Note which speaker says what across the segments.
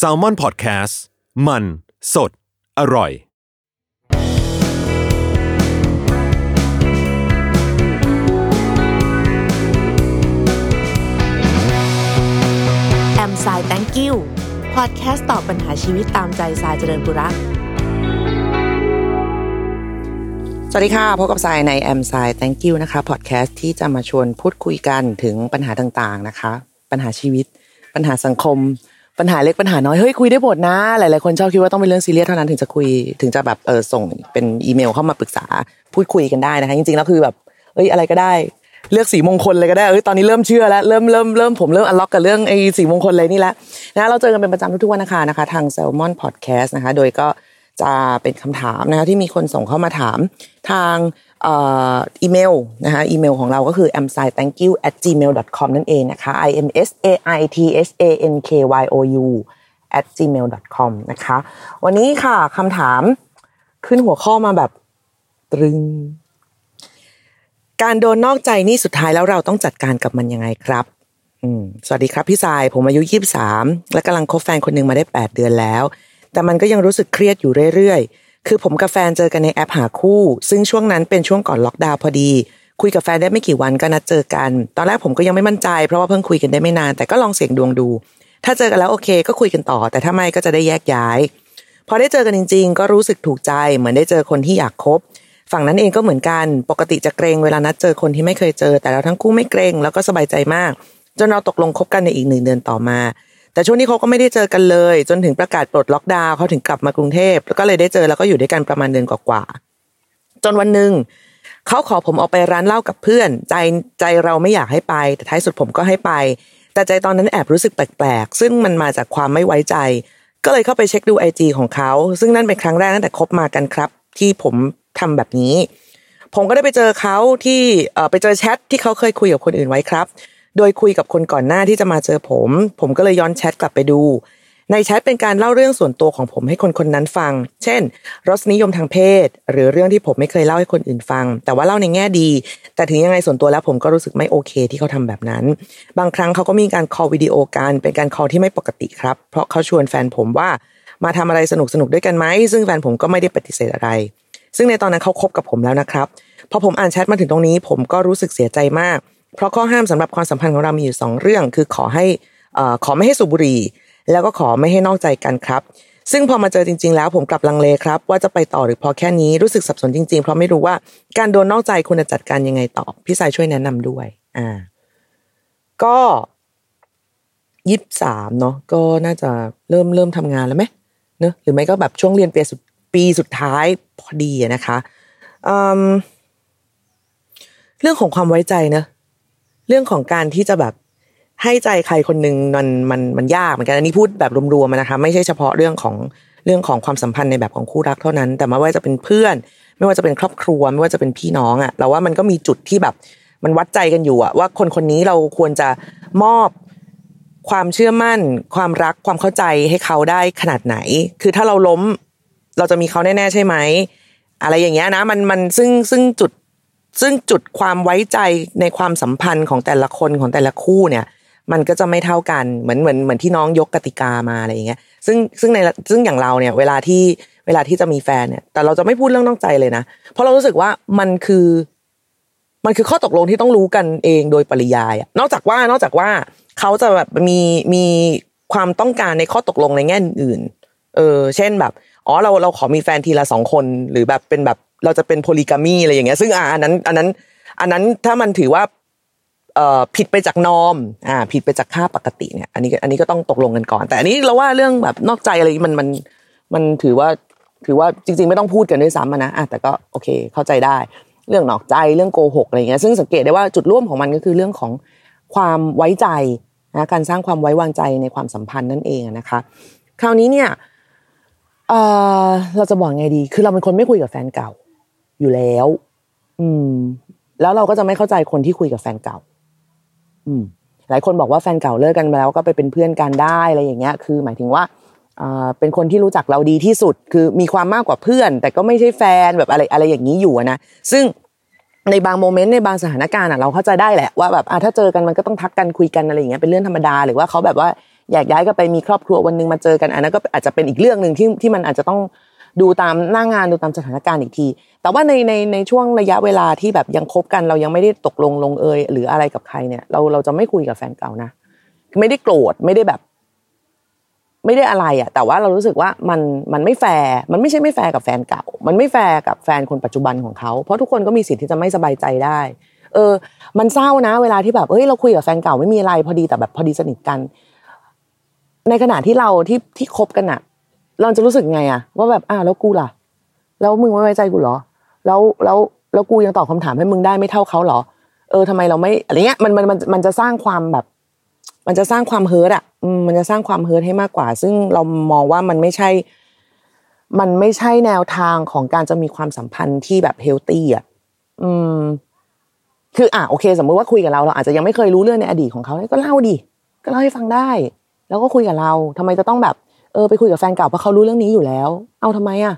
Speaker 1: s a l ม o n PODCAST มัน สด อร่อย
Speaker 2: แอมสาย thank you พอดแคสต์ตอบปัญหาชีวิตตามใจสายเจริญบุรักสวัสดีค่ะ พบกับสายในแอมสาย thank you นะคะ พอดแคสต์ที่จะมาชวนพูดคุยกันถึงปัญหาต่างๆนะคะ ปัญหาชีวิต ปัญหาสังคม ปัญหาเล็กปัญหาน้อยเฮ้ยคุยได้หมดนะ หลายๆคนชอบคิดว่าต้องเป็นเรื่องซีเรียสเท่านั้นถึงจะคุยถึงจะแบบเออส่งเป็นอีเมลเข้ามาปรึกษาพูดคุยกันได้นะคะจริงๆแล้วคือแบบเอ้ยอะไรก็ได้เลือกสีมงคลเลยก็ได้เอ้ยตอนนี้เริ่มเชื่อแล้วเริ่มเริ่มเริ่มผมเริ่มอันล็อกกับเรื่องไอ้สีมงคลเลยนี่แล้วนะเราเจอกันเป็นประจำทุกๆวันนะคะนะคะ ทาง Salmon Podcast นะคะ โดยก็จะเป็นคำถามนะคะที่มีคนส่งเข้ามาถามทาง อีเมลนะคะอีเมลของเราก็คือ a m s i t h a n k y o u at gmail com นั่นเองนะคะ i m s a i t h a n k y o u at gmail com นะคะ วันนี้ค่ะคำถามขึ้นหัวข้อมาแบบตรึง การโดนนอกใจนี่สุดท้ายแล้วเราต้องจัดการกับมันยังไงครับสวัสดีครับพี่สาย ผมอายุยี่สามและกำลังคบแฟนคนหนึ่งมาได้แปดเดือนแล้ว แต่มันก็ยังรู้สึกเครียดอยู่เรื่อยๆ คือผมกับแฟนเจอกันในแอปหาคู่ ซึ่งช่วงนั้นเป็นช่วงก่อนล็อกดาวน์พอดี คุยกับแฟนได้ไม่กี่วันก็นัดเจอกัน ตอนแรกผมก็ยังไม่มั่นใจเพราะว่าเพิ่งคุยกันได้ไม่นาน แต่ก็ลองเสี่ยงดวงดู ถ้าเจอกันแล้วโอเค ก็คุยกันต่อ แต่ถ้าไม่ก็จะได้แยกย้าย พอได้เจอกันจริง ๆ ก็รู้สึกถูกใจเหมือนได้เจอคนที่อยากคบ ฝั่งนั้นเองก็เหมือนกัน ปกติจะเกรงเวลานัดเจอคนที่ไม่เคยเจอ แต่เราทั้งคู่ไม่เกรงแล้วก็สบายใจมากจนเราตกลงคบกันในอีกหนึ่งเดือนต่อมา แต่ช่วงนี้เขาก็ไม่ได้เจอกันเลย จนถึงประกาศปลดล็อกดาวน์เขาถึงกลับมากรุงเทพแล้วก็เลยได้เจอแล้วก็อยู่ด้วยกันประมาณเดือนกว่าๆจนวันหนึ่งเขาขอผมออกไปร้านเหล้ากับเพื่อน ใจใจเราไม่อยากให้ไป แต่ท้ายสุดผมก็ให้ไป แต่ใจตอนนั้นแอบรู้สึกแปลกๆ ซึ่งมันมาจากความไม่ไว้ใจ ก็เลยเข้าไปเช็คดูไอจของเขา ซึ่งนั่นเป็นครั้งแรกตั้งแต่คบมากันครับ ที่ผมทำแบบนี้ ผมก็ได้ไปเจอเขาที่ไปเจอแชทที่เขาเคยคุยกับคนอื่นไว้ครับ โดยคุยกับคนก่อนหน้าที่จะมาเจอผม ผมก็เลยย้อนแชทกลับไปดู ในแชทเป็นการเล่าเรื่องส่วนตัวของผมให้คนคนนั้นฟัง เช่น รสนิยมทางเพศ หรือเรื่องที่ผมไม่เคยเล่าให้คนอื่นฟัง แต่ว่าเล่าในแง่ดี แต่ถึงยังไงส่วนตัวแล้วผมก็รู้สึกไม่โอเคที่เขาทำแบบนั้น บางครั้งเขาก็มีการคอลวิดีโอกันเป็นการคอลที่ไม่ปกติครับ เพราะเขาชวนแฟนผมว่ามาทำอะไรสนุกสนุกด้วยกันไหม ซึ่งแฟนผมก็ไม่ได้ปฏิเสธอะไร ซึ่งในตอนนั้นเขาคบกับผมแล้วนะครับ พอผมอ่านแชทมาถึงตรงนี้ ผมก็รู้สึกเสียใจมาก เพราะข้อห้ามสำหรับความสัมพันธ์ของเรามีอยู่สองเรื่อง คือขอให้อ่อขอไม่ให้สูบบุหรี่ แล้วก็ขอไม่ให้นอกใจกันครับ ซึ่งพอมาเจอจริง ๆ แล้วผมกลับลังเลครับ ว่าจะไปต่อหรือพอแค่นี้รู้สึกสับสนจริง ๆ เพราะไม่รู้ว่าการโดนนอกใจควรจะจัดการยังไงต่อพี่สายช่วยแนะนำด้วยอ่าก็ยี่สิบสามเนาะก็น่าจะเริ่มเริ่มทำงานแล้วไหมเนอะหรือไม่ก็แบบช่วงเรียนปีสุดปีสุดท้ายพอดีนะคะอืมเรื่องของความไว้ใจเนอะ เรื่องของการที่จะแบบให้ใจใครคนหนึ่งมันมันมันยากเหมือนกันอันนี้พูดแบบรวมๆนะคะ ไม่ใช่เฉพาะเรื่องของเรื่องของความสัมพันธ์ในแบบของคู่รักเท่านั้น แต่ไม่ว่าจะเป็นเพื่อน ไม่ว่าจะเป็นครอบครัว ไม่ว่าจะเป็นพี่น้องอะเราว่ามันก็มีจุดที่แบบมันวัดใจกันอยู่อะว่าคนคนนี้เราควรจะมอบความเชื่อมั่น ความรักความเข้าใจให้เขาได้ขนาดไหน คือถ้าเราล้ม เราจะมีเขาแน่ๆใช่ไหมอะไรอย่างเงี้ยนะ มันมันซึ่งซึ่งจุด ซึ่งจุดความไว้ใจในความสัมพันธ์ของแต่ละคนของแต่ละคู่เนี่ย มันก็จะไม่เท่ากันเหมือนเหมือนเหมือนที่น้องยกกติกามาอะไรอย่างเงี้ยซึ่งซึ่งในซึ่งอย่างเราเนี่ยเวลาที่เวลาที่จะมีแฟนเนี่ย แต่เราจะไม่พูดเรื่องนอกใจเลยนะ เพราะเรารู้สึกว่ามันคือ มันคือข้อตกลงที่ต้องรู้กันเองโดยปริยายนอกจากว่านอกจากว่าเขาจะแบบมีมีความต้องการในข้อตกลงในแง่อื่น เออ เช่นแบบ อ๋อเราเราขอมีแฟนทีละสองคนหรือแบบเป็นแบบ เราจะเป็นโพลีกามีอะไรอย่างเงี้ย ซึ่งอ่าอันนั้น อันนั้น อันนั้นถ้ามันถือว่าเอ่อผิดไปจากนอมอ่าผิดไปจากค่าปกติเนี่ย อันนี้อันนี้ก็ต้องตกลงกันก่อน แต่อันนี้เราว่าเรื่องแบบนอกใจอะไรมันมันมันถือว่าถือว่าจริง ๆ ไม่ต้องพูดกันด้วยซ้ำนะอะแต่ก็โอเคเข้าใจได้ เรื่องนอกใจเรื่องโกหกอะไรเงี้ยซึ่งสังเกตได้ว่าจุดร่วมของมันก็คือเรื่องของความไว้ใจนะการสร้างความไว้วางใจในความสัมพันธ์นั่นเองนะคะ คราวนี้เนี่ยเออเราจะบอกไงดี คือเราเป็นคนไม่คุยกับแฟนเก่า อยู่แล้ว อืม แล้วเราก็จะไม่เข้าใจคนที่คุยกับแฟนเก่า อืม หลายคนบอกว่าแฟนเก่าเลิกกันไปแล้ว ก็ไปเป็นเพื่อนกันได้อะไรอย่างเงี้ย คือ หมายถึงว่าเป็นคนที่รู้จักเราดีที่สุด คือมีความมากกว่าเพื่อน แต่ก็ไม่ใช่แฟนแบบอะไรอะไรอย่างนี้อยู่นะ ซึ่งในบางโมเมนต์ในบางสถานการณ์เราเข้าใจได้แหละว่าแบบถ้าเจอกันมันก็ต้องทักกันคุยกันอะไรอย่างเงี้ยเป็นเรื่องธรรมดาหรือว่าเขาแบบว่าอยากย้ายก็ไปมีครอบครัววันนึงมาเจอกันอันนั้นก็อาจจะเป็นอีกเรื่องหนึ่งที่ที่มันอาจจะต้อง ดูตามหน้างงานดูตามสถานการณ์อีกที แต่ว่าในในในช่วงระยะเวลาที่แบบยังคบกัน เรายังไม่ได้ตกลงลงเอยหรืออะไรกับใครเนี่ย เราเราจะไม่คุยกับแฟนเก่านะไม่ได้โกรธไม่ได้แบบ ไม่ได้อะไรอะแต่ว่าเรารู้สึกว่ามันมันไม่แฟร์มันไม่ใช่ไม่แฟร์กับแฟนเก่า มันไม่แฟร์กับแฟนคนปัจจุบันของเขาเพราะทุกคนก็มีสิทธิ์ที่จะไม่สบายใจได้ เออ มันเศร้านะ เวลาที่แบบเฮ้ยเราคุยกับแฟนเก่าไม่มีอะไรพอดีแต่แบบพอดีสนิทกัน ในขณะที่เราที่ที่คบกันอะ เราจะรู้สึกไงอะว่าแบบอ่าแล้วกูล่ะ แล้วมึงไม่ไว้ใจกูเหรอ แล้วแล้วแล้วกูยังตอบคำถามให้มึงได้ไม่เท่าเขาเหรอ เออทำไมเราไม่อะไรเงี้ยมันมันมันมันจะสร้างความแบบ มันจะสร้างความ hurt อะมันจะสร้างความ hurt ให้มากกว่า ซึ่งเรามองว่ามันไม่ใช่ มันไม่ใช่แนวทางของการจะมีความสัมพันธ์ที่แบบ healthy อะอืม คืออะโอเค สมมติว่าคุยกับเราเราอาจจะยังไม่เคยรู้เรื่องในอดีตของเขาก็เล่าดิก็เล่าให้ฟังได้ แล้วก็คุยกับเราทำไมจะต้องแบบ เออไปคุยกับแฟนเก่าเพราะเขารู้เรื่องนี้อยู่แล้ว เอาทำไมอะ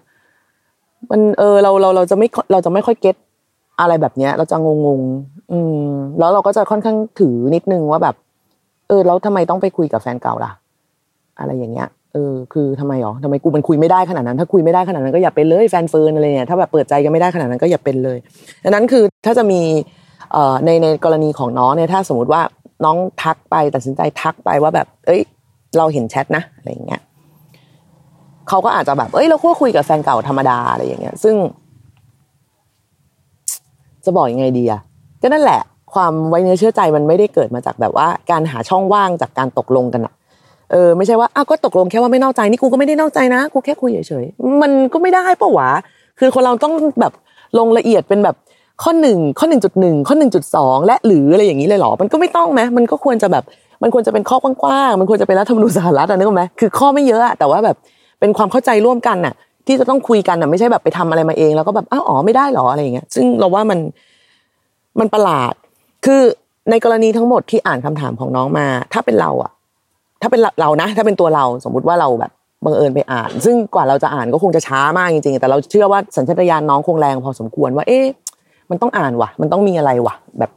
Speaker 2: มันเออเราเราเราจะไม่เราจะไม่ค่อย get อะไรแบบเนี้ย เราจะงงงอืม แล้วเราก็จะค่อนข้างถือนิดนึงว่าแบบ เออ แล้วทำไมต้องไปคุยกับแฟนเก่าล่ะ อะไรอย่างเงี้ยเออคือทำไมหรอทำไมกูมันคุยไม่ได้ขนาดนั้น ถ้าคุยไม่ได้ขนาดนั้นก็อย่าเป็นเลยแฟนเฟิร์นอะไรเนี่ยถ้าแบบเปิดใจกันไม่ได้ขนาดนั้นก็อย่าเป็นเลยดังนั้นคือถ้าจะมีเอ่อในในกรณีของน้องเนี่ยถ้าสมมติว่าน้องทักไปตัดสินใจทักไปว่าแบบ เอ้ย เราเห็นแชทนะอะไรอย่างเงี้ย เขาก็อาจจะแบบเอ้ยเราคุยคุยกับแฟนเก่าธรรมดาอะไรอย่างเงี้ย ซึ่ง จะบอกยังไงดีอะก็นั่นแหละ ความไว้เนื้อเชื่อใจมันไม่ได้เกิดมาจากแบบว่า การหาช่องว่างจากการตกลงกันอะเออไม่ใช่ว่าอ้าวก็ตกลงแค่ว่าไม่นอกใจนี่กูก็ไม่ได้นอกใจนะกูแค่คุยเฉยๆมันก็ไม่ได้ปะวะคือคนเราต้องแบบลงละเอียดเป็นแบบข้อหนึ่งข้อหนึ่งจุดหนึ่งข้อหนึ่งจุดสองและหรืออะไรอย่างนี้เลยหรอ มันก็ไม่ต้องไหมมันก็ควรจะแบบ มันควรจะเป็นข้อกว้างๆมันควรจะเป็นรัฐธรรมนูญสหรัฐอะนึกไหมคือข้อไม่เยอะอะแต่ว่าแบบ เป็นความเข้าใจร่วมกันน่ะ ที่จะต้องคุยกันน่ะไม่ใช่แบบไปทำอะไรมาเองแล้วก็แบบอ้าวอ๋อไม่ได้หรออะไรอย่างเงี้ย ซึ่งเราว่ามันมันประหลาด คือในกรณีทั้งหมดที่อ่านคำถามของน้องมา ถ้าเป็นเราอะถ้าเป็นเรานะ ถ้าเป็นตัวเราสมมุติว่าเราแบบบังเอิญไปอ่าน ซึ่งกว่าเราจะอ่านก็คงจะช้ามากจริงๆ แต่เราเชื่อว่าสัญชาตญาณน้องคงแรงพอสมควรว่า เอ๊ะมันต้องอ่านว่ะ มันต้องมีอะไรว่ะ แบบ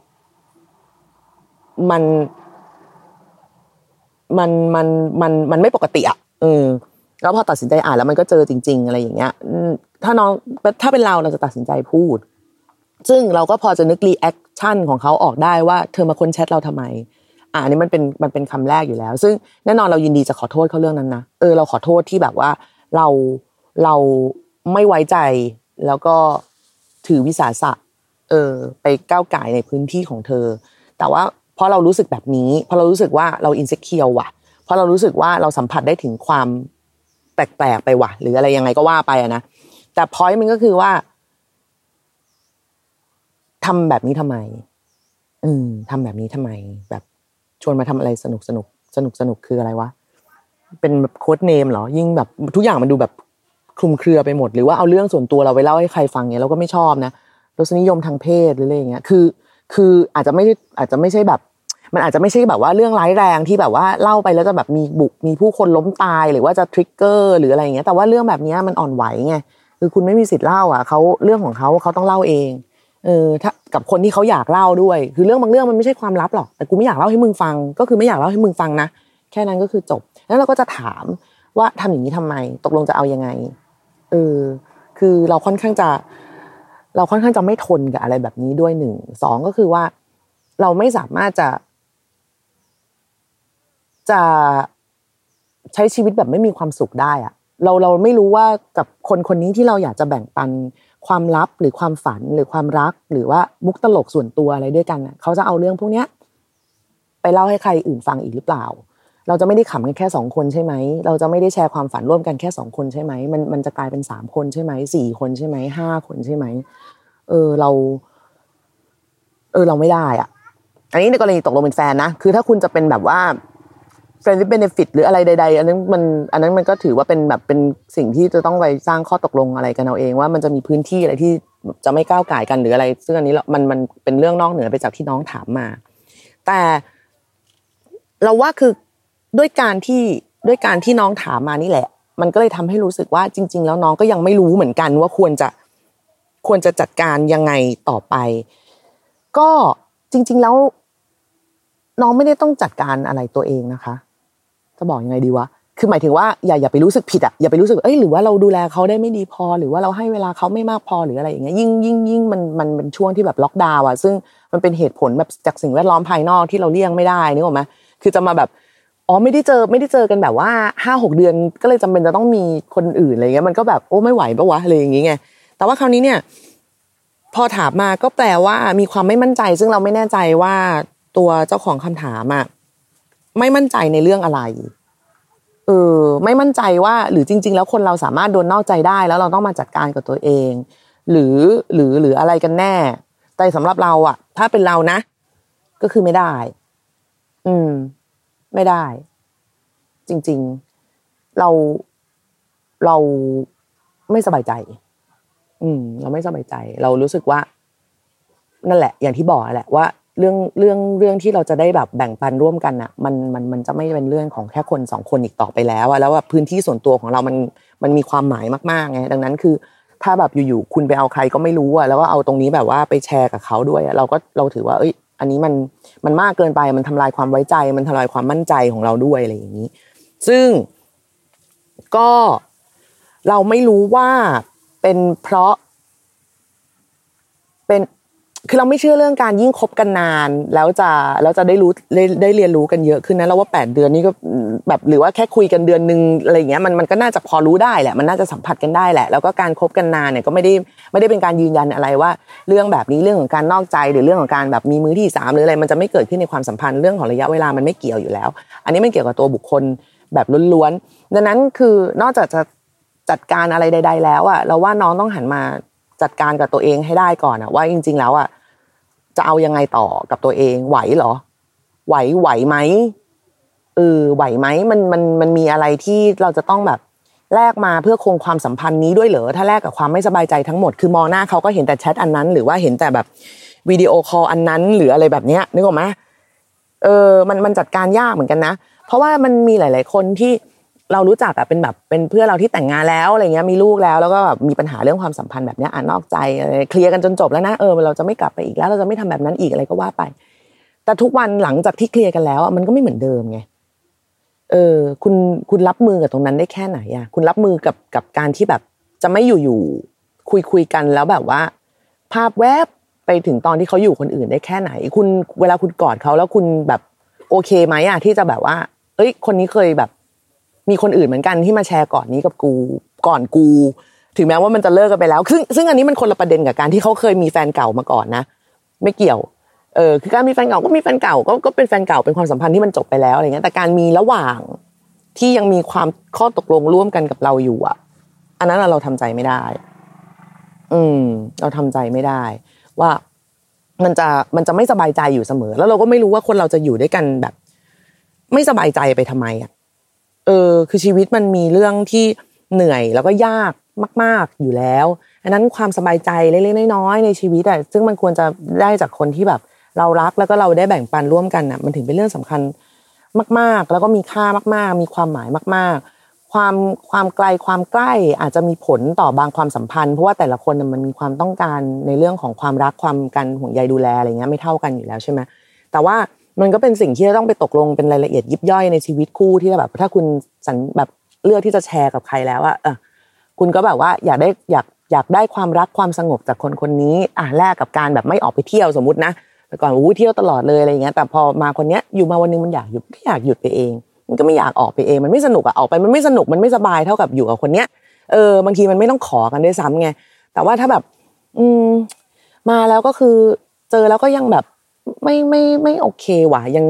Speaker 2: มัน มันมันมันมันไม่ปกติอะเออ แล้วพอตัดสินใจอ่านแล้วมันก็เจอจริง ๆ อะไรอย่างเงี้ยถ้าน้องถ้าเป็นเราเราจะตัดสินใจพูด ซึ่งเราก็พอจะนึก reaction ของเขาออกได้ว่าเธอมาค้นแชทเราทำไมอ่านี่มันเป็นมันเป็นคำแรกอยู่แล้ว ซึ่งแน่นอนเรายินดีจะขอโทษเขาเรื่องนั้นนะเออเราขอโทษที่แบบว่าเราเราไม่ไว้ใจแล้วก็ถือวิสาสะเออ ไปก้าวก่ายในพื้นที่ของเธอ แต่ว่าเพราะเรารู้สึกแบบนี้เพราะเรารู้สึกว่าเรา insecure ว่ะเพราะเรารู้สึกว่าเราสัมผัสได้ถึงความ แปลกๆไปว่ะ หรืออะไรยังไงก็ว่าไปอะนะแต่ point มันก็คือว่าทำแบบนี้ทำไม อืมทำแบบนี้ทำไม แบบชวนมาทำอะไรสนุกสนุกสนุกสนุกคืออะไรวะเป็นแบบ code name เหรอ ยิ่งแบบทุกอย่างมันดูแบบคลุมเครือไปหมด หรือว่าเอาเรื่องส่วนตัวเราไปเล่าให้ใครฟังเนี่ยเราก็ไม่ชอบนะรสนิยมทางเพศหรืออะไรอย่างเงี้ยคือ คืออาจจะไม่อาจจะไม่ใช่แบบ มันอาจจะไม่ใช่แบบว่าเรื่องร้ายแรงที่แบบว่าเล่าไปแล้วจะแบบมีบุกมีผู้คนล้มตายหรือว่าจะทริกเกอร์หรืออะไรอย่างเงี้ยแต่ว่าเรื่องแบบนี้มันอ่อนไหวไงคือคุณไม่มีสิทธิ์เล่าอะเขาเรื่องของเขาเขาต้องเล่าเองเออถ้ากับคนที่เขาอยากเล่าด้วย คือเรื่องบางเรื่องมันไม่ใช่ความลับหรอกแต่กูไม่อยากเล่าให้มึงฟัง ก็คือไม่อยากเล่าให้มึงฟังนะแค่นั้นก็คือจบ แล้วเราก็จะถามว่าทำอย่างนี้ทำไม ตกลงจะเอายังไงเออคือเราค่อนข้างจะ เราค่อนข้างจะไม่ทนกับอะไรแบบนี้ด้วยหนึ่งสองก็คือว่า เราไม่สามารถจะ จะใช้ชีวิตแบบไม่มีความสุขได้อะเราเราไม่รู้ว่ากับคนคนนี้ที่เราอยากจะแบ่งปันความลับหรือความฝันหรือความรัก หรือว่ามุกตลกส่วนตัวอะไรด้วยกันเขาจะเอาเรื่องพวกเนี้ยไปเล่าให้ใครอื่นฟังอีกหรือเปล่า เราจะไม่ได้ขำกันแค่สองคนใช่ไหมเราจะไม่ได้แชร์ความฝันร่วมกันแค่สองคนใช่ไหมมันมันจะกลายเป็นสามคนใช่ไหมสี่คนใช่ไหมห้าคนใช่ไหมเออเรา เออเราไม่ได้อะ อันนี้ในกรณีตกลงเป็นแฟนนะคือถ้าคุณจะเป็นแบบว่า friend with benefit หรืออะไรใด ๆ อันนั้นมันอันนั้นมันก็ถือว่าเป็นแบบเป็นสิ่งที่จะต้องไปสร้างข้อตกลงอะไรกันเอาเอง ว่ามันจะมีพื้นที่อะไรที่จะไม่ก้าวไก่กันหรืออะไร ซึ่งอันนี้มันมันเป็นเรื่องนอกเหนือไปจากที่น้องถามมา แต่เราว่าคือด้วยการที่ด้วยการที่น้องถามมานี่แหละ มันก็เลยทำให้รู้สึกว่าจริง ๆ แล้วน้องก็ยังไม่รู้เหมือนกันว่าควรจะควรจะจัดการยังไงต่อไป ก็จริง ๆ แล้วน้องไม่ได้ต้องจัดการอะไรตัวเองนะคะ จะบอกยังไงดีวะคือหมายถึงว่าอย่าอย่าไปรู้สึกผิดอะอย่าไปรู้สึกเอ้ยหรือว่าเราดูแลเขาได้ไม่ดีพอ หรือว่าเราให้เวลาเขาไม่มากพอหรืออะไรอย่างเงี้ยยิ่งยิ่งยิ่งมันมันเป็นช่วงที่แบบล็อกดาวน์อะซึ่งมันเป็นเหตุผลแบบจากสิ่งแวดล้อมภายนอกที่เราเลี่ยงไม่ได้นึกออกไหมคือจะมาแบบอ๋อไม่ได้เจอไม่ได้เจอกันแบบว่าห้าหกเดือนก็เลยจำเป็นจะต้องมีคนอื่นอะไรเงี้ยมันก็แบบโอ้ไม่ไหวปะวะอะไรอย่างเงี้ยแต่ว่าคราวนี้เนี่ย พอถามมาก็แปลว่ามีความไม่มั่นใจ ซึ่งเราไม่แน่ใจว่าตัวเจ้าของคำถามอะ ไม่มั่นใจในเรื่องอะไรเออไม่มั่นใจว่าหรือจริง ๆ แล้วคนเราสามารถโดนนอกใจได้ แล้วเราต้องมาจัดการกับตัวเอง หรือหรือหรืออะไรกันแน่ แต่สำหรับเราอะถ้าเป็นเรานะ ก็คือไม่ได้ อืม ไม่ได้ จริง ๆ เราเราไม่สบายใจ อืม เราไม่สบายใจ เรารู้สึกว่า นั่นแหละ อย่างที่บอกแหละว่า เรื่องเรื่องเรื่องที่เราจะได้แบบแบ่งปันร่วมกันอะมันมันมันจะไม่เป็นเรื่องของแค่คนสองคนอีกต่อไปแล้วอะแล้วแบบพื้นที่ส่วนตัวของเรามันมันมีความหมายมากๆไงดังนั้นคือ ถ้าแบบอยู่ๆคุณไปเอาใครก็ไม่รู้อะแล้วก็เอาตรงนี้แบบว่าไปแชร์กับเขาด้วยเราก็เราถือว่า เอ้ย อันนี้มันมันมากเกินไปมันทำลายความไว้ใจ มันทำลายความมั่นใจของเราด้วยอะไรอย่างนี้ ซึ่งก็เราไม่รู้ว่าเป็นเพราะเป็น คือเราไม่เชื่อเรื่องการยิ่งคบกันนาน แล้วจะแล้วจะได้รู้ได้ได้เรียนรู้กันเยอะขึ้นนะเราว่าแปดเดือนนี่ก็แบบหรือว่าแค่คุยกันเดือนนึงอะไรเงี้ยมันมันก็น่าจะพอรู้ได้แหละมันน่าจะสัมผัสกันได้แหละ แล้วก็การคบกันนานเนี่ยก็ไม่ได้ไม่ได้เป็นการยืนยันอะไรว่า เรื่องแบบนี้เรื่องของการนอกใจหรือเรื่องของการแบบมีมือที่สามหรืออะไรมันจะไม่เกิดขึ้นในความสัมพันธ์เรื่องของระยะเวลามันไม่เกี่ยวอยู่แล้ว อันนี้มันเกี่ยวกับตัวบุคคลแบบล้วนๆดังนั้นคือนอกจากจะจัดการอะไรใด ๆ แล้วอะเราว่าน้องต้องหันมา จัดการกับตัวเองให้ได้ก่อนอะว่าจริง ๆ แล้วอะจะเอายังไงต่อกับตัวเองไหวเหรอ ไหวไหวไหมเออไหวไหมมันมันมันมีอะไรที่เราจะต้องแบบแลกมาเพื่อคงความสัมพันธ์นี้ด้วยเหรอถ้าแลกกับความไม่สบายใจทั้งหมดคือมองหน้าเขาก็เห็นแต่แชทอันนั้น หรือว่าเห็นแต่แบบวิดีโอคอลอันนั้น หรืออะไรแบบเนี้ยนึกออกไหมเออมันมันจัดการยากเหมือนกันนะ เพราะว่ามันมีหลาย ๆ คนที่ เรารู้จักอะเป็นแบบเป็นเพื่อนเราที่แต่งงานแล้วอะไรเงี้ยมีลูกแล้ว แล้วก็แบบมีปัญหาเรื่องความสัมพันธ์แบบเนี้ยอ่านอกใจเคลียร์กันจนจบแล้วนะเออเราจะไม่กลับไปอีกแล้ว เราจะไม่ทำแบบนั้นอีกอะไรก็ว่าไป แต่ทุกวันหลังจากที่เคลียร์กันแล้วมันก็ไม่เหมือนเดิมไงเออ คุณคุณรับมือกับตรงนั้นได้แค่ไหนอะคุณรับมือกับกับการที่แบบจะไม่อยู่อยู่คุยคุยกันแล้วแบบว่า ภาพแวบไปถึงตอนที่เขาอยู่คนอื่นได้แค่ไหน คุณเวลาคุณกอดเขาแล้วคุณแบบโอเคไหมอะที่จะแบบว่า เอ้ย คนนี้เคยแบบ มีคนอื่นเหมือนกันที่มาแชร์ก่อนนี้กับกูก่อนกู ถึงแม้ว่ามันจะเลิกกันไปแล้ว ซึ่งซึ่งอันนี้มันคนละประเด็นกับการที่เขาเคยมีแฟนเก่ามาก่อนนะ ไม่เกี่ยวเออคือการมีแฟนเก่าก็มีแฟนเก่าก็ก็เป็นแฟนเก่าเป็นความสัมพันธ์ที่มันจบไปแล้วอะไรเงี้ยแต่การมีระหว่างที่ยังมีความข้อตกลงร่วมกันกับเราอยู่อะ อันนั้นเราทำใจไม่ได้ อืม เราทำใจไม่ได้ ว่ามันจะมันจะไม่สบายใจอยู่เสมอ แล้วเราก็ไม่รู้ว่าคนเราจะอยู่ด้วยกันแบบ ไม่สบายใจไปทำไมอะ เออคือชีวิตมันมีเรื่องที่เหนื่อยแล้วก็ยากมาก ๆอยู่แล้วอันนั้นความสบายใจเล็กๆน้อยๆในชีวิตอะซึ่งมันควรจะได้จากคนที่แบบ เรารักแล้วก็เราได้แบ่งปันร่วมกันอะมันถึงเป็นเรื่องสำคัญมาก ๆ แล้วก็มีค่ามาก ๆ มีความหมายมาก ๆความความไกลความใกล้อาจจะมีผลต่อบางความสัมพันธ์ เพราะว่าแต่ละคนมันมีความต้องการในเรื่องของความรักความกันห่วงใยดูแลอะไรเงี้ยไม่เท่ากันอยู่แล้วใช่ไหมแต่ว่า มันก็เป็นสิ่งที่จะต้องไปตกลงเป็นรายละเอียดยิบย่อยในชีวิตคู่ที่แบบ ถ้าคุณสันแบบเลือกที่จะแชร์กับใครแล้วอะเออคุณก็แบบว่าอยากได้อยากอยากได้ความรักความสงบจากคนคนนี้อะแลกกับการแบบไม่ออกไปเที่ยวสมมตินะแต่ก่อนอู้เที่ยวตลอดเลยอะไรเงี้ย แต่พอมาคนเนี้ยอยู่มาวันนึงมันอยากหยุดก็อยากหยุดไปเอง มันก็ไม่อยากออกไปเองมันไม่สนุกอะออกไปมันไม่สนุกมันไม่สบายเท่ากับอยู่กับคนเนี้ยเออบางทีมันไม่ต้องขอกันด้วยซ้ำไงแต่ว่าถ้าแบบ อืม มาแล้วก็คือ เจอแล้วก็ยังแบบ ไม่ไม่ไม่โอเคว่ะยัง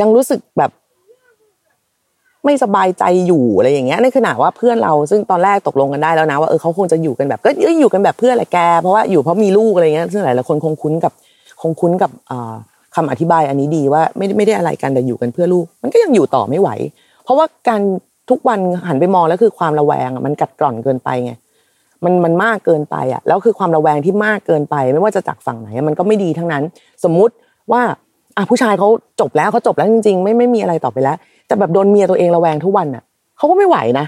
Speaker 2: ยังรู้สึกแบบ ไม่สบายใจอยู่อะไรอย่างเงี้ยในขณะว่าเพื่อนเราซึ่งตอนแรกตกลงกันได้แล้วนะว่าเออเขาคงจะอยู่กันแบบ ก็อยู่กันแบบเพื่อนแหละแก เพราะว่าอยู่เพราะมีลูกอะไรเงี้ยซึ่งหลายๆคนคงคุ้นกับคงคุ้นกับคำอธิบายอันนี้ดีว่าไม่ไม่ได้อะไรกันแต่อยู่กันเพื่อลูก มันก็ยังอยู่ต่อไม่ไหว เพราะว่าการทุกวันหันไปมองแล้วคือความระแวงมันกัดกร่อนเกินไปไง มันมันมากเกินไปอะแล้วคือความระแวงที่มากเกินไป ไม่ว่าจะจากฝั่งไหนมันก็ไม่ดีทั้งนั้น สมมุติว่าอะผู้ชายเขาจบแล้วเขาจบแล้วจริง ๆ ไม่ไม่มีอะไรต่อไปแล้ว แต่แบบโดนเมียตัวเองระแวงทุกวันอะเขาก็ไม่ไหวนะ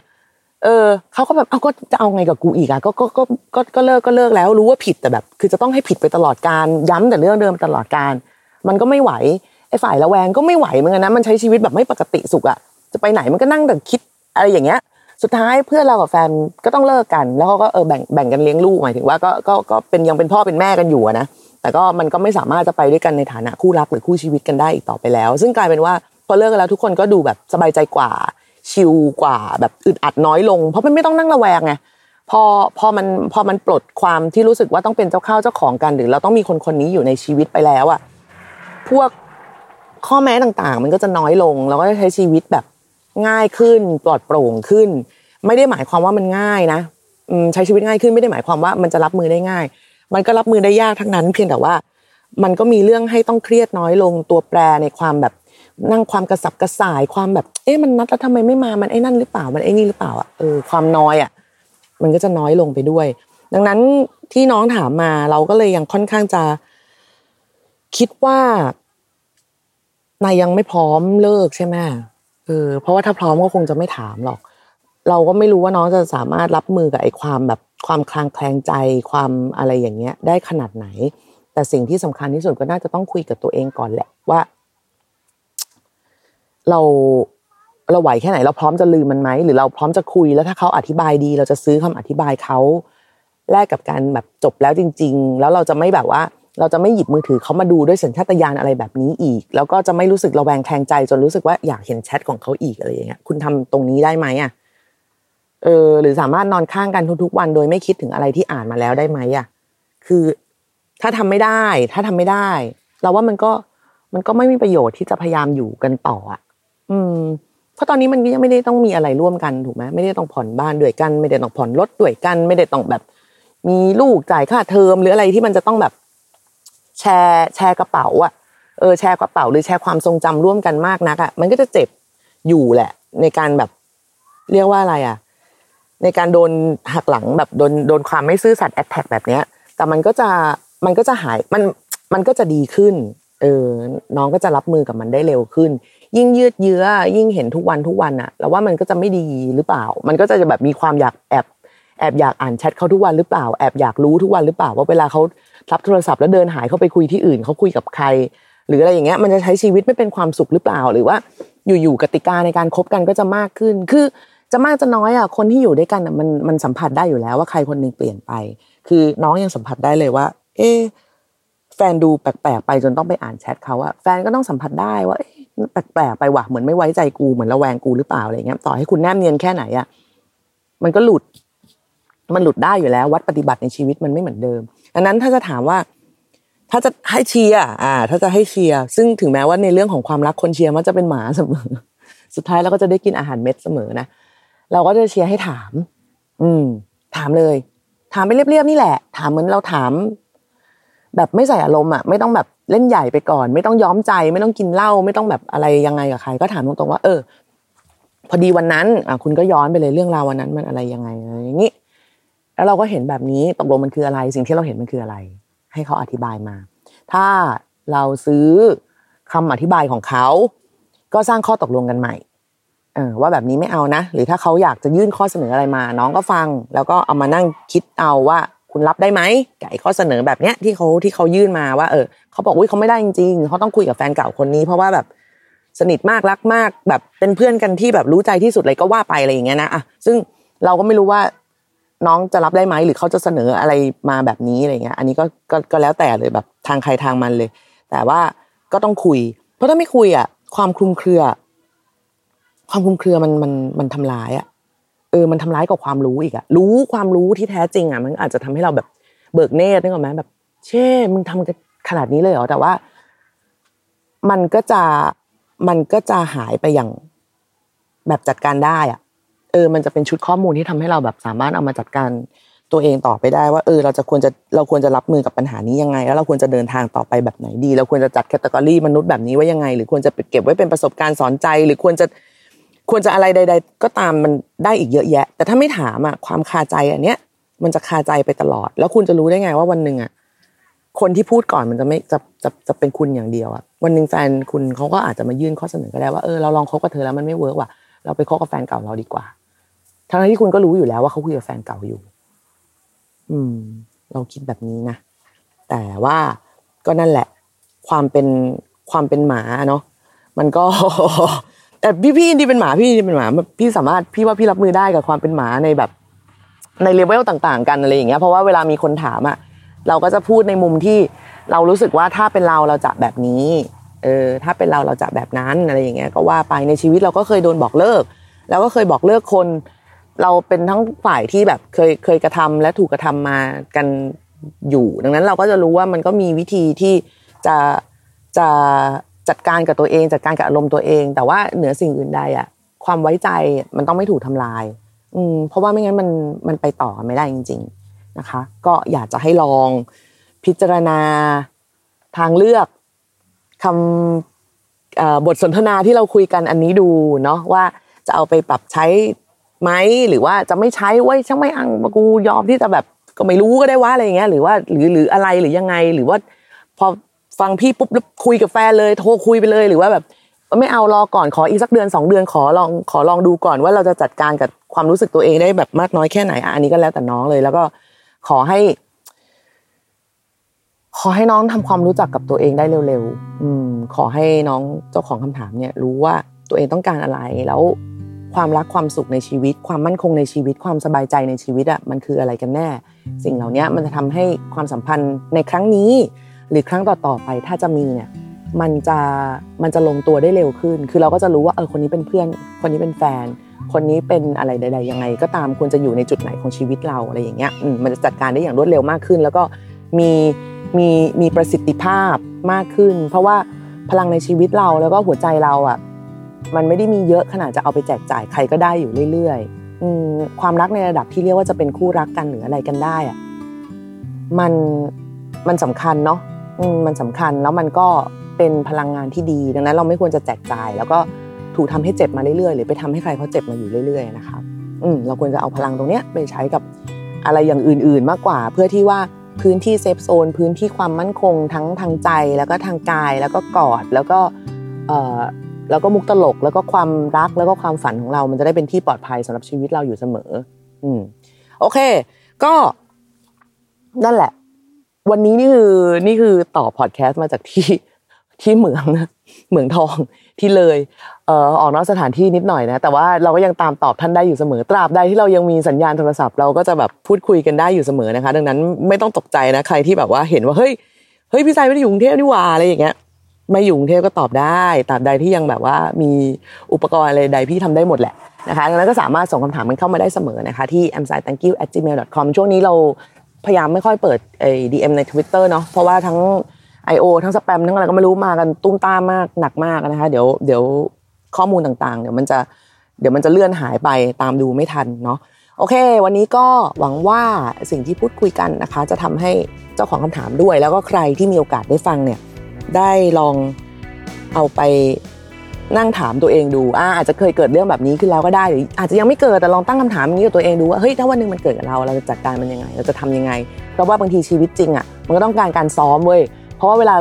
Speaker 2: เออเขาก็แบบเอาก็จะเอาไงกับกูอีกอะก็ก็ก็ก็ก็เลิกก็เลิกแล้วรู้ว่าผิดแต่แบบ คือจะต้องให้ผิดไปตลอดการย้ำแต่เรื่องเดิมตลอดการ มันก็ไม่ไหวไอ้ฝ่ายระแวงก็ไม่ไหวเหมือนกันนะมันใช้ชีวิตแบบไม่ปกติสุขอะจะไปไหนมันก็นั่งแต่คิดอะไรอย่างเงี้ย สุดท้ายเพื่อนเรากับแฟนก็ต้องเลิกกัน แล้วเขาก็เออแบ่งแบ่งกันเลี้ยงลูกหมายถึงว่าก็ก็ก็เป็นยังเป็นพ่อเป็นแม่กันอยู่นะแต่ก็มันก็ไม่สามารถจะไปด้วยกันในฐานะคู่รักหรือคู่ชีวิตกันได้อีกต่อไปแล้ว ซึ่งกลายเป็นว่าพอเลิกกันแล้วทุกคนก็ดูแบบสบายใจกว่าชิลกว่าแบบอึดอัดน้อยลง เพราะมันไม่ต้องนั่งระแวงไงพอพอมันพอมันปลดความที่รู้สึกว่าต้องเป็นเจ้าข้าวเจ้าของกัน หรือเราต้องมีคนคนนี้อยู่ในชีวิตไปแล้วอะพวกข้อแม้ต่างๆ มันก็จะน้อยลงเราก็จะใช้ชีวิตแบบ ง่ายขึ้นปลอดโปร่งขึ้น ไม่ได้หมายความว่ามันง่ายนะใช้ชีวิตง่ายขึ้นไม่ได้หมายความว่ามันจะรับมือได้ง่าย มันก็รับมือได้ยากทั้งนั้น เพียงแต่ว่า มันก็มีเรื่องให้ต้องเครียดน้อยลงตัวแปรในความแบบนั่งความกระสับกระส่ายความแบบ เอ๊ะมันนัดแล้วทำไมไม่มามันไอ้นั่นหรือเปล่ามันไอ้นี่หรือเปล่าอะเออความน้อยอะมันก็จะน้อยลงไปด้วย ดังนั้นที่น้องถามมาเราก็เลยยังค่อนข้างจะ คิดว่านายยังไม่พร้อมเลิกใช่ไหม เออเพราะว่าถ้าพร้อมก็คงจะไม่ถามหรอก เราก็ไม่รู้ว่าน้องจะสามารถรับมือกับไอ้ความแบบความคลางแคลงใจความอะไรอย่างเงี้ย ได้ขนาดไหน แต่สิ่งที่สำคัญที่สุดก็น่าจะต้องคุยกับตัวเองก่อนแหละว่า เราเราไหวแค่ไหน เราพร้อมจะลืมมันไหมหรือเราพร้อมจะคุยแล้วถ้าเขาอธิบายดี เราจะซื้อคำอธิบายเขาแลกกับการแบบจบแล้วจริง ๆ แล้วเราจะไม่แบบว่า เราจะไม่หยิบมือถือเขามาดูด้วยสัญชาตญาณอะไรแบบนี้อีก แล้วก็จะไม่รู้สึกระแวงแทงใจ จนรู้สึกว่าอยากเห็นแชทของเขาอีกอะไรอย่างเงี้ยคุณทำตรงนี้ได้ไหมอะเออหรือสามารถนอนข้างกันทุกๆวันโดยไม่คิดถึงอะไรที่อ่านมาแล้วได้ไหมอะคือถ้าทำไม่ได้ ถ้าทำไม่ได้ เราว่ามันก็มันก็ไม่มีประโยชน์ที่จะพยายามอยู่กันต่ออะอืมเพราะตอนนี้มันยังไม่ได้ต้องมีอะไรร่วมกันถูกไหมไม่ได้ต้องผ่อนบ้านด้วยกัน ไม่ได้ต้องผ่อนรถด้วยกัน ไม่ได้ต้องแบบ มีลูกจ่ายค่าเทอมหรืออะไรที่มันจะต้องแบบ แชร์แชร์กระเป๋าอะเออแชร์กระเป๋าหรือแชร์ความทรงจำร่วมกันมากนักอะมันก็จะเจ็บอยู่แหละ ในการแบบเรียกว่าอะไรอะในการโดนหักหลังแบบโดนโดนความไม่ซื่อสัตย์แอดแท็กแบบเนี้ย แต่มันก็จะมันก็จะหายมันมันก็จะดีขึ้น เออ น้องก็จะรับมือกับมันได้เร็วขึ้น ยิ่งยืดเยื้อ ยิ่งเห็นทุกวันทุกวันอะแล้วว่ามันก็จะไม่ดีหรือเปล่า มันก็จะแบบมีความอยากแอบ แอบอยากอ่านแชทเขาทุกวันหรือเปล่าแอบอยากรู้ทุกวันหรือเปล่าว่าเวลาเขารับโทรศัพท์แล้วเดินหายเขาไปคุยที่อื่นเขาคุยกับใคร หรืออะไรอย่างเงี้ยมันจะใช้ชีวิตไม่เป็นความสุขหรือเปล่า หรือว่าอยู่ๆกติกาในการคบกันก็จะมากขึ้น คือจะมากจะน้อยอะคนที่อยู่ด้วยกันอะมันมันสัมผัสได้อยู่แล้วว่าใครคนนึงเปลี่ยนไป คือน้องยังสัมผัสได้เลยว่า เอ๊แฟนดูแปลกๆไปจนต้องไปอ่านแชทเขาอะแฟนก็ต้องสัมผัสได้ว่าแปลกๆไปว่ะเหมือนไม่ไว้ใจกูเหมือนระแวงกูหรือเปล่าอะไรเงี้ยต่อให้คุณแนบเนียนแค่ไหนอะมันก็หลุด มันหลุดได้อยู่แล้ว วัดปฏิบัติในชีวิตมันไม่เหมือนเดิมดังนั้นถ้าจะถามว่า ถ้าจะให้เชียร์อ่า ถ้าจะให้เชียร์ซึ่งถึงแม้ว่าในเรื่องของความรักคนเชียร์มันจะเป็นหมาเสมอ สุดท้ายเราก็จะได้กินอาหารเม็ดเสมอนะเราก็จะเชียร์ให้ถาม อืม ถามเลย ถามไปเรียบๆนี่แหละ ถามเหมือนเราถาม แบบไม่ใส่อารมณ์อะไม่ต้องแบบเล่นใหญ่ไปก่อน ไม่ต้องย้อมใจ ไม่ต้องกินเหล้าไม่ต้องแบบอะไรยังไงกับใคร ก็ถามตรงๆว่า เออ พอดีวันนั้น อะ คุณก็ย้อนไปเลยเรื่องราววันนั้นมันอะไรยังไงอะไรอย่างนี้ แล้วเราก็เห็นแบบนี้ตกลงมันคืออะไร สิ่งที่เราเห็นมันคืออะไร ให้เขาอธิบายมา ถ้าเราซื้อคำอธิบายของเขา ก็สร้างข้อตกลงกันใหม่เออว่าแบบนี้ไม่เอานะ หรือถ้าเขาอยากจะยื่นข้อเสนออะไรมา น้องก็ฟัง แล้วก็เอามานั่งคิดเอาว่าคุณรับได้ไหมไก่ข้อเสนอแบบเนี้ยที่เขาที่เขายื่นมาว่า เออเขาบอกอุ้ยเขาไม่ได้จริงๆเขาต้องคุยกับแฟนเก่าคนนี้ เพราะว่าแบบสนิทมากรักมาก แบบเป็นเพื่อนกันที่แบบรู้ใจที่สุดเลยก็ว่าไปอะไรอย่างเงี้ยนะอะซึ่งเราก็ไม่รู้ว่า น้องจะรับได้ไหมหรือเขาจะเสนออะไรมาแบบนี้อะไรเงี้ย อันนี้ก็ก็แล้วแต่เลยแบบทางใครทางมันเลย แต่ว่าก็ต้องคุย เพราะถ้าไม่คุยอะ ความคลุมเครือ ความคลุมเครือมันมันมันทำร้ายอะเออมันทำร้ายกับความรู้อีกอะรู้ความรู้ที่แท้จริงอะมันอาจจะทำให้เราแบบเบิกเนตรนึกออกไหมแบบ เช่มึงทำขนาดนี้เลยเหรอแต่ว่า มันก็จะมันก็จะหายไปอย่าง แบบจัดการได้อะ ออมันจะเป็นชุดข้อมูลที่ทำให้เราแบบสามารถเอามาจัดการตัวเองต่อไปได้ว่าเออเราจะควรจะเราควรจะรับมือกับปัญหานี้ยังไง แล้วเราควรจะเดินทางต่อไปแบบไหนดี เราควรจะจัดแคตตากรีมนุษย์แบบนี้ไว้ยังไง หรือควรจะเก็บไว้เป็นประสบการณ์สอนใจ หรือควรจะควรจะอะไรใด ๆ ก็ตามมันได้อีกเยอะแยะ แต่ถ้าไม่ถามอะความคาใจอันเนี้ยมันจะคาใจไปตลอด แล้วคุณจะรู้ได้ไงว่าวันหนึ่งอะคนที่พูดก่อนมันจะไม่จะจะจะเป็นคุณอย่างเดียวอะวันหนึ่งแฟนคุณเขาก็อาจจะมายื่นข้อเสนอก็ได้ว่าเออเราลองคบกับเธอแล้วมันไม่เวิร์กว่ะเราไปคบกับแฟนเก่าเราดีกว่า ทั้งที่คุณก็รู้อยู่แล้วว่าเขาคุยกับแฟนเก่าอยู่ อืม เราคิดแบบนี้นะ แต่ว่าก็นั่นแหละ ความเป็นความเป็นหมาเนาะ มันก็ แต่พี่พี่ดีเป็นหมาพี่ดีเป็นหมา พี่สามารถพี่ว่าพี่รับมือได้กับความเป็นหมาในแบบ ในเลเวลต่าง ๆ กันอะไรอย่างเงี้ย เพราะว่าเวลามีคนถามอะเราก็จะพูดในมุมที่เรารู้สึกว่าถ้าเป็นเราเราจะแบบนี้ เออ ถ้าเป็นเราเราจะแบบนั้นอะไรอย่างเงี้ย ก็ว่าไปในชีวิตเราก็เคยโดนบอกเลิก แล้วก็เคยบอกเลิกคน เราเป็นทั้งฝ่ายที่แบบเคยเคยกระทำและถูกกระทำมากันอยู่ ดังนั้นเราก็จะรู้ว่ามันก็มีวิธีที่จะจะจัดการกับตัวเอง จัดการกับอารมณ์ตัวเอง แต่ว่าเหนือสิ่งอื่นใดอะความไว้ใจมันต้องไม่ถูกทำลาย อืมเพราะว่าไม่งั้นมันมันไปต่อไม่ได้จริง ๆนะคะ ก็อยากจะให้ลองพิจารณาทางเลือกคำบทสนทนาที่เราคุยกันอันนี้ดูเนาะว่าจะเอาไปปรับใช้ ไหมหรือว่าจะไม่ใช้ไว้ช่างไม่อังกูยอมที่จะแบบก็ไม่รู้ก็ได้ว่าอะไรอย่างเงี้ยหรือว่าหรือหรืออะไรหรือยังไง หรือว่า พอฟังพี่ปุ๊บแล้วคุยกับแฟนเลย โทรคุยไปเลยหรือว่าแบบไม่เอารอก่อนขออีกสักเดือนสองเดือนขอลองขอลองดูก่อนว่าเราจะจัดการกับความรู้สึกตัวเองได้แบบมากน้อยแค่ไหนอันนี้ก็แล้วแต่น้องเลย แล้วก็ขอให้ ขอให้น้องทำความรู้จักกับตัวเองได้เร็วๆอืม ขอให้น้องเจ้าของคำถามเนี่ย รู้ว่าตัวเองต้องการอะไรแล้ว ความรักความสุขในชีวิต ความมั่นคงในชีวิต ความสบายใจในชีวิตอะมันคืออะไรกันแน่ สิ่งเหล่านี้มันจะทำให้ความสัมพันธ์ในครั้งนี้ หรือครั้งต่อๆไปถ้าจะมีเนี่ยมันจะมันจะลงตัวได้เร็วขึ้น คือเราก็จะรู้ว่าเออคนนี้เป็นเพื่อน คนนี้เป็นแฟน คนนี้เป็นอะไรใดๆยังไง ก็ตามควรจะอยู่ในจุดไหนของชีวิตเราอะไรอย่างเงี้ยมมันจะจัดการได้อย่างรวดเร็วมากขึ้น แล้วก็มีมีมีประสิทธิภาพมากขึ้น เพราะว่าพลังในชีวิตเราแล้วก็หัวใจเราอะ มันไม่ได้มีเยอะขนาดจะเอาไปแจกจ่ายใครก็ได้อยู่เรื่อยๆความรักในระดับที่เรียกว่าจะเป็นคู่รักกันหรืออะไรกันได้อะมันมันสำคัญเนาะมันสำคัญแล้วมันก็เป็นพลังงานที่ดี ดังนั้นเราไม่ควรจะแจกจ่าย แล้วก็ถูกทำให้เจ็บมาเรื่อยๆ หรือไปทำให้ใครเขาเจ็บมาอยู่เรื่อยๆนะคะอืมเราควรจะเอาพลังตรงเนี้ยไปใช้กับอะไรอย่างอื่นๆมากกว่า เพื่อที่ว่าพื้นที่เซฟโซนพื้นที่ความมั่นคงทั้งทางใจแล้วก็ทางกายแล้วก็กอดแล้วก็ แล้วก็มุกตลกแล้วก็ความรักแล้วก็ความฝันของเรา มันจะได้เป็นที่ปลอดภัยสำหรับชีวิตเราอยู่เสมอ อืม โอเค ก็นั่นแหละ วันนี้นี่คือนี่คือต่อพอดแคสต์มาจากที่ที่เหมืองนะเหมืองทองที่เลยเอ่อออกนอกสถานที่นิดหน่อยนะ แต่ว่าเราก็ยังตามตอบท่านได้อยู่เสมอตราบใดที่เรายังมีสัญญาณโทรศัพท์เราก็จะแบบพูดคุยกันได้อยู่เสมอนะคะ ดังนั้นไม่ต้องตกใจนะใครที่แบบว่าเห็นว่าเฮ้ยเฮ้ยพี่ชายไม่ได้อยู่กรุงเทพนี่หว่าอะไรอย่างเงี้ย ไม่อยู่กรุงเทพก็ตอบได้ตราบใดที่ยังแบบว่ามีอุปกรณ์อะไรใดพี่ทำได้หมดแหละนะคะดังนั้นก็สามารถส่งคำถามมันเข้ามาได้เสมอนะคะที่ a m s i thank you at gmail com ช่วงนี้เราพยายามไม่ค่อยเปิดไอ้ DM ใน Twitter เนาะเพราะว่าทั้ง I.O. ทั้งสแปมทั้งอะไรก็ไม่รู้มากันตุ้มตามมากหนักมากนะคะเดี๋ยวเดี๋ยวข้อมูลต่างๆ เดี๋ยวมันจะเดี๋ยวมันจะเลื่อนหายไปตามดูไม่ทันเนาะโอเค วันนี้ก็หวังว่าสิ่งที่พูดคุยกันนะคะ จะทำให้เจ้าของคำถามด้วย แล้วก็ใครที่มีโอกาสได้ฟังเนี่ย ได้ลองเอาไปนั่งถามตัวเองดูอาอาจจะเคยเกิดเรื่องแบบนี้ขึ้นแล้วก็ได้หรืออาจจะยังไม่เกิดแต่ลองตั้งคำถามนี้กับตัวเองดูว่าเฮ้ยถ้าวันนึงมันเกิดกับเราเราจะจัดการมันยังไง เราจะทำยังไง เพราะว่าบางทีชีวิตจริงอะมันก็ต้องการการซ้อมเว้ยเพราะว่าเวลา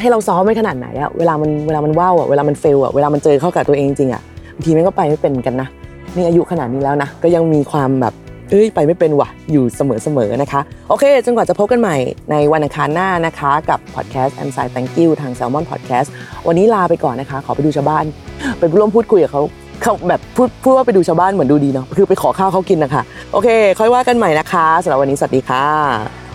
Speaker 2: ให้เราซ้อมไม่ขนาดไหนอะเวลามันเวลามันว้าวอะเวลามันเฟลอะเวลามันเจอเข้ากับตัวเองจริงอะบางทีมันก็ไปไม่เป็นกันนะนี่อายุขนาดนี้แล้วนะก็ยังมีความแบบ เอ้ยไปไม่เป็นว่ะอยู่เสมอๆนะคะ โอเค จนกว่าจะพบกันใหม่ในวันอังคารหน้านะคะ กับพอดแคสต์ I'm Side Thank You ทาง Salmon Podcast วันนี้ลาไปก่อนนะคะ ขอไปดูชาวบ้าน ไปร่วมพูดคุยกับเขาเขาแบบพูดพูดว่าไปดูชาวบ้านเหมือนดูดีเนาะคือไปขอข้าวเขากินนะคะ โอเค ค่อยว่ากันใหม่นะคะสำหรับวันนี้สวัสดีค่ะ